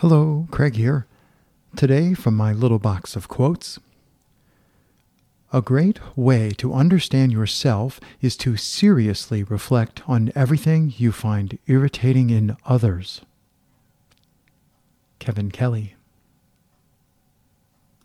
Hello, Craig here. Today, from my little box of quotes. A great way to understand yourself is to seriously reflect on everything you find irritating in others. Kevin Kelly.